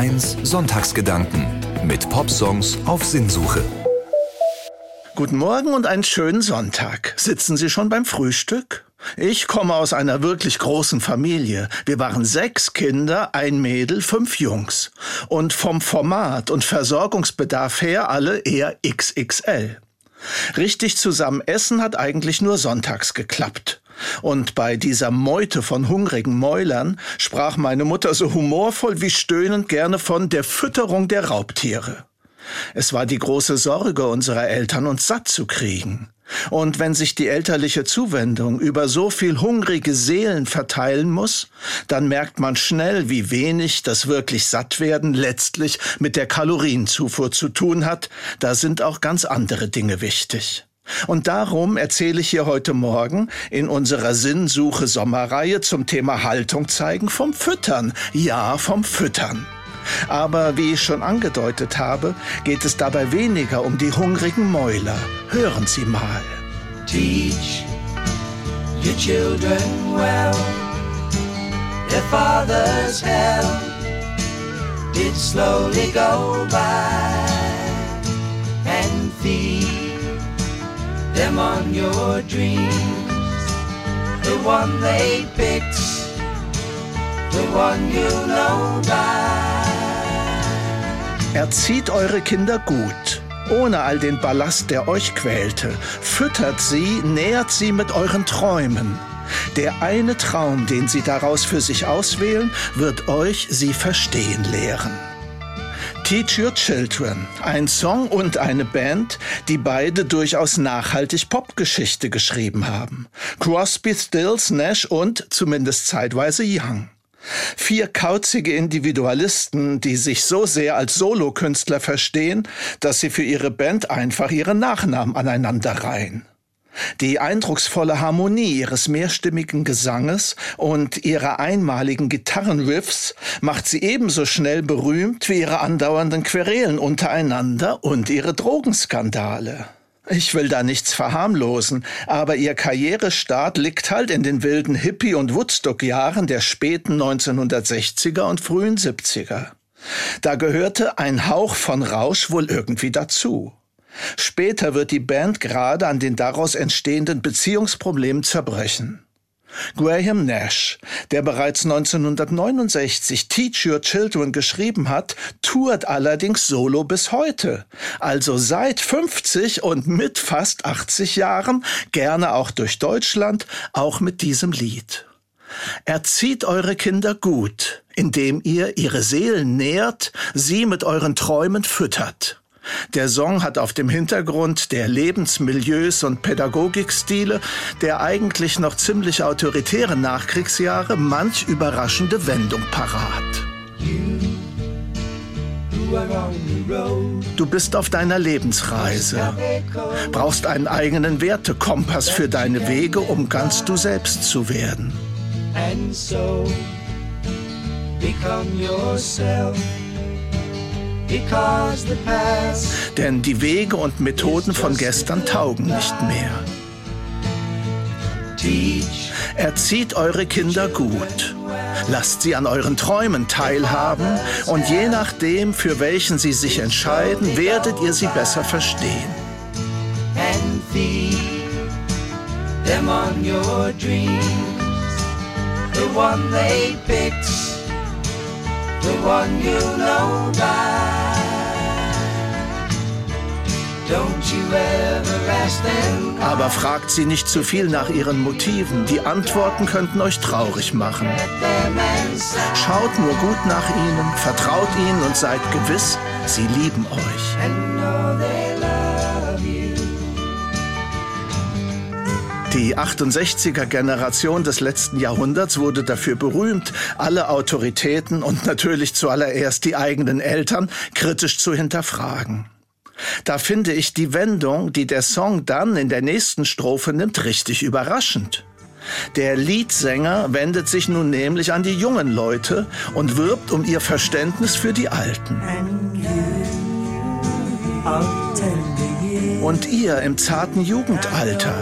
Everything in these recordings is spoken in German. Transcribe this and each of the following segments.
1 Sonntagsgedanken mit Popsongs auf Sinnsuche. Guten Morgen und einen schönen Sonntag. Sitzen Sie schon beim Frühstück? Ich komme aus einer wirklich großen Familie. Wir waren sechs Kinder, ein Mädel, fünf Jungs. Und vom Format und Versorgungsbedarf her alle eher XXL. Richtig zusammen essen hat eigentlich nur sonntags geklappt. Und bei dieser Meute von hungrigen Mäulern sprach meine Mutter so humorvoll wie stöhnend gerne von der Fütterung der Raubtiere. Es war die große Sorge unserer Eltern, uns satt zu kriegen. Und wenn sich die elterliche Zuwendung über so viel hungrige Seelen verteilen muss, dann merkt man schnell, wie wenig das wirklich Sattwerden letztlich mit der Kalorienzufuhr zu tun hat. Da sind auch ganz andere Dinge wichtig. Und darum erzähle ich hier heute Morgen in unserer Sinnsuche Sommerreihe zum Thema Haltung zeigen vom Füttern. Ja, vom Füttern. Aber wie ich schon angedeutet habe, geht es dabei weniger um die hungrigen Mäuler. Hören Sie mal. Teach your children well. Their father's hell did slowly go by and feed them on your dreams. The one they picked, the one you know by. Erzieht eure Kinder gut, ohne all den Ballast, der euch quälte. Füttert sie, nährt sie mit euren Träumen. Der eine Traum, den sie daraus für sich auswählen, wird euch sie verstehen lehren. Teach Your Children, ein Song und eine Band, die beide durchaus nachhaltig Popgeschichte geschrieben haben. Crosby, Stills, Nash und zumindest zeitweise Young. Vier kauzige Individualisten, die sich so sehr als Solokünstler verstehen, dass sie für ihre Band einfach ihre Nachnamen aneinander reihen. Die eindrucksvolle Harmonie ihres mehrstimmigen Gesanges und ihrer einmaligen Gitarrenriffs macht sie ebenso schnell berühmt wie ihre andauernden Querelen untereinander und ihre Drogenskandale. Ich will da nichts verharmlosen, aber ihr Karrierestart liegt halt in den wilden Hippie- und Woodstock-Jahren der späten 1960er und frühen 70er. Da gehörte ein Hauch von Rausch wohl irgendwie dazu. Später wird die Band gerade an den daraus entstehenden Beziehungsproblemen zerbrechen. Graham Nash, der bereits 1969 Teach Your Children geschrieben hat, tourt allerdings solo bis heute. Also seit 50 und mit fast 80 Jahren, gerne auch durch Deutschland, auch mit diesem Lied. Erzieht eure Kinder gut, indem ihr ihre Seelen nährt, sie mit euren Träumen füttert. Der Song hat auf dem Hintergrund der Lebensmilieus und Pädagogikstile der eigentlich noch ziemlich autoritären Nachkriegsjahre manch überraschende Wendung parat. Du bist auf deiner Lebensreise, brauchst einen eigenen Wertekompass für deine Wege, um ganz du selbst zu werden. And so become yourself. Denn die Wege und Methoden von gestern taugen nicht mehr. Erzieht eure Kinder gut. Lasst sie an euren Träumen teilhaben und je nachdem, für welchen sie sich entscheiden, werdet ihr sie besser verstehen. the one they picked, the one you know by. Aber fragt sie nicht zu viel nach ihren Motiven. Die Antworten könnten euch traurig machen. Schaut nur gut nach ihnen, vertraut ihnen und seid gewiss, sie lieben euch. Die 68er Generation des letzten Jahrhunderts wurde dafür berühmt, alle Autoritäten und natürlich zuallererst die eigenen Eltern kritisch zu hinterfragen. Da finde ich die Wendung, die der Song dann in der nächsten Strophe nimmt, richtig überraschend. Der Liedsänger wendet sich nun nämlich an die jungen Leute und wirbt um ihr Verständnis für die Alten. Und ihr im zarten Jugendalter,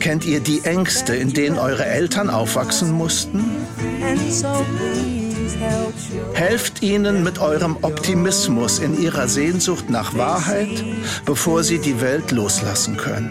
kennt ihr die Ängste, in denen eure Eltern aufwachsen mussten? Helft ihnen mit eurem Optimismus in ihrer Sehnsucht nach Wahrheit, bevor sie die Welt loslassen können.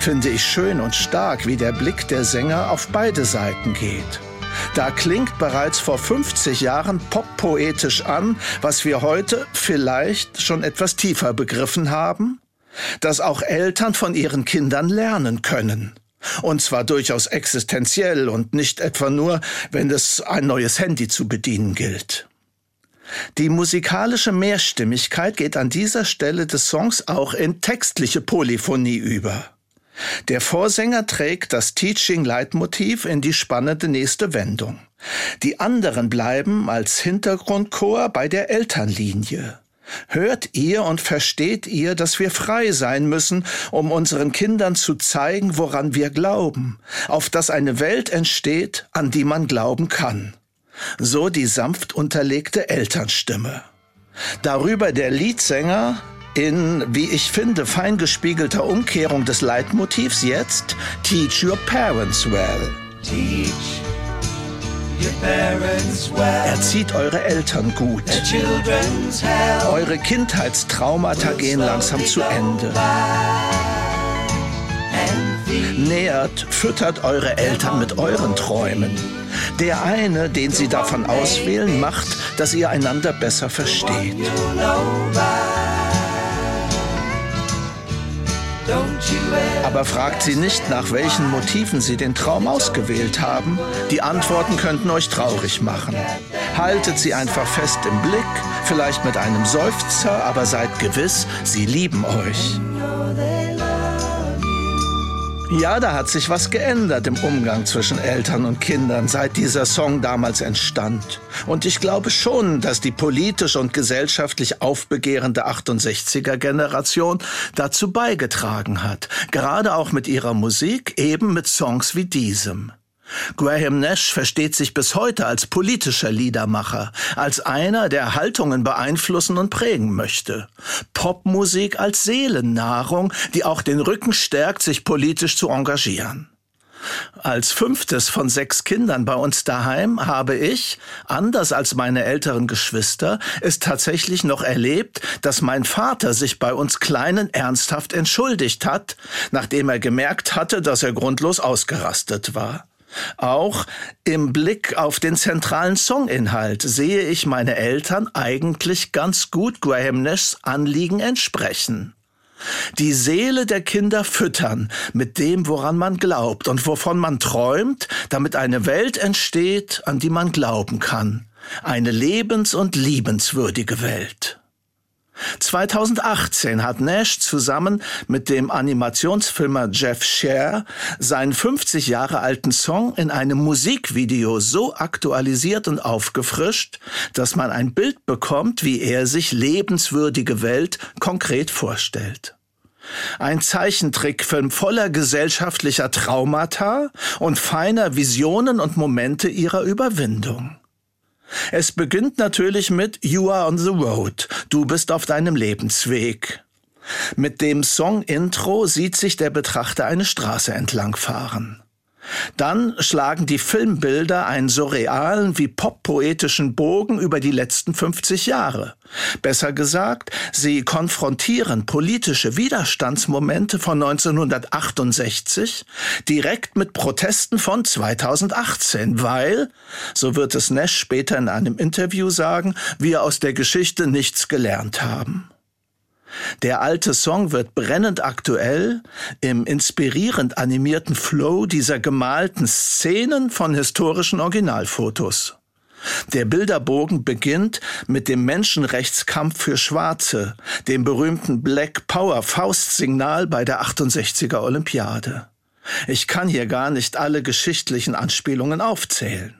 Finde ich schön und stark, wie der Blick der Sänger auf beide Seiten geht. Da klingt bereits vor 50 Jahren poppoetisch an, was wir heute vielleicht schon etwas tiefer begriffen haben, dass auch Eltern von ihren Kindern lernen können. Und zwar durchaus existenziell und nicht etwa nur, wenn es ein neues Handy zu bedienen gilt. Die musikalische Mehrstimmigkeit geht an dieser Stelle des Songs auch in textliche Polyphonie über. Der Vorsänger trägt das Teaching-Leitmotiv in die spannende nächste Wendung. Die anderen bleiben als Hintergrundchor bei der Elternlinie. Hört ihr und versteht ihr, dass wir frei sein müssen, um unseren Kindern zu zeigen, woran wir glauben, auf dass eine Welt entsteht, an die man glauben kann. So die sanft unterlegte Elternstimme. Darüber der Liedsänger in, wie ich finde, feingespiegelter Umkehrung des Leitmotivs jetzt Teach your parents well. Teach Erzieht eure Eltern gut. Eure Kindheitstraumata gehen langsam zu Ende. Nährt, füttert eure Eltern mit euren Träumen. Der eine, den sie davon auswählen, macht, dass ihr einander besser versteht. Aber fragt sie nicht, nach welchen Motiven sie den Traum ausgewählt haben. Die Antworten könnten euch traurig machen. Haltet sie einfach fest im Blick, vielleicht mit einem Seufzer, aber seid gewiss, sie lieben euch. Ja, da hat sich was geändert im Umgang zwischen Eltern und Kindern, seit dieser Song damals entstand. Und ich glaube schon, dass die politisch und gesellschaftlich aufbegehrende 68er Generation dazu beigetragen hat, gerade auch mit ihrer Musik, eben mit Songs wie diesem. Graham Nash versteht sich bis heute als politischer Liedermacher, als einer, der Haltungen beeinflussen und prägen möchte. Popmusik als Seelennahrung, die auch den Rücken stärkt, sich politisch zu engagieren. Als fünftes von sechs Kindern bei uns daheim habe ich, anders als meine älteren Geschwister, es tatsächlich noch erlebt, dass mein Vater sich bei uns Kleinen ernsthaft entschuldigt hat, nachdem er gemerkt hatte, dass er grundlos ausgerastet war. Auch im Blick auf den zentralen Songinhalt sehe ich meine Eltern eigentlich ganz gut Graham Nashs Anliegen entsprechen. Die Seele der Kinder füttern mit dem, woran man glaubt und wovon man träumt, damit eine Welt entsteht, an die man glauben kann. Eine lebens- und liebenswürdige Welt. 2018 hat Nash zusammen mit dem Animationsfilmer Jeff Scher seinen 50 Jahre alten Song in einem Musikvideo so aktualisiert und aufgefrischt, dass man ein Bild bekommt, wie er sich lebenswürdige Welt konkret vorstellt. Ein Zeichentrickfilm voller gesellschaftlicher Traumata und feiner Visionen und Momente ihrer Überwindung. Es beginnt natürlich mit You are on the road. Du bist auf deinem Lebensweg. Mit dem Song-Intro sieht sich der Betrachter eine Straße entlangfahren. Dann schlagen die Filmbilder einen surrealen wie poppoetischen Bogen über die letzten 50 Jahre. Besser gesagt, sie konfrontieren politische Widerstandsmomente von 1968 direkt mit Protesten von 2018, weil, so wird es Nash später in einem Interview sagen, wir aus der Geschichte nichts gelernt haben. Der alte Song wird brennend aktuell im inspirierend animierten Flow dieser gemalten Szenen von historischen Originalfotos. Der Bilderbogen beginnt mit dem Menschenrechtskampf für Schwarze, dem berühmten Black Power Faustsignal bei der 68er Olympiade. Ich kann hier gar nicht alle geschichtlichen Anspielungen aufzählen.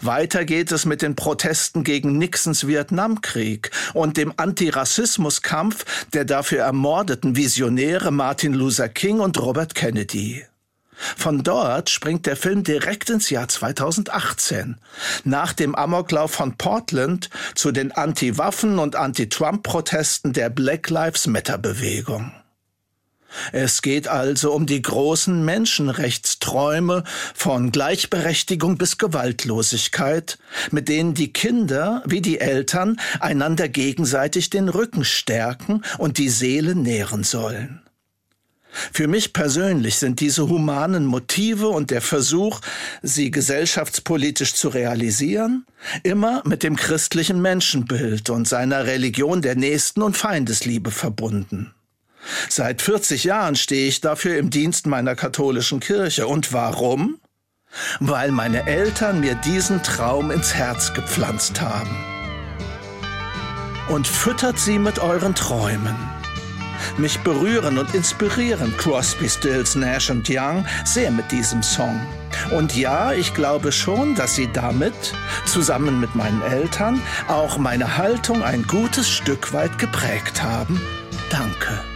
Weiter geht es mit den Protesten gegen Nixons Vietnamkrieg und dem Antirassismuskampf der dafür ermordeten Visionäre Martin Luther King und Robert Kennedy. Von dort springt der Film direkt ins Jahr 2018, nach dem Amoklauf von Portland zu den Anti-Waffen- und Anti-Trump-Protesten der Black Lives Matter-Bewegung. Es geht also um die großen Menschenrechtsträume von Gleichberechtigung bis Gewaltlosigkeit, mit denen die Kinder wie die Eltern einander gegenseitig den Rücken stärken und die Seele nähren sollen. Für mich persönlich sind diese humanen Motive und der Versuch, sie gesellschaftspolitisch zu realisieren, immer mit dem christlichen Menschenbild und seiner Religion der Nächsten und Feindesliebe verbunden. Seit 40 Jahren stehe ich dafür im Dienst meiner katholischen Kirche. Und warum? Weil meine Eltern mir diesen Traum ins Herz gepflanzt haben. Und füttert sie mit euren Träumen. Mich berühren und inspirieren Crosby, Stills, Nash und Young sehr mit diesem Song. Und ja, ich glaube schon, dass sie damit, zusammen mit meinen Eltern, auch meine Haltung ein gutes Stück weit geprägt haben. Danke.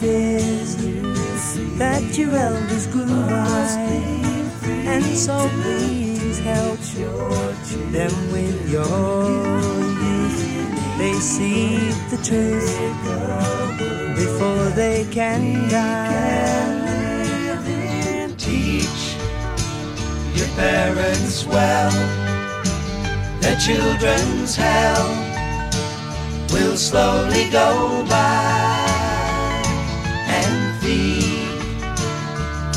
fears that your elders grew by. And so please help them with your youth. They see the truth before they can die. Teach your parents well, their children's hell will slowly go by.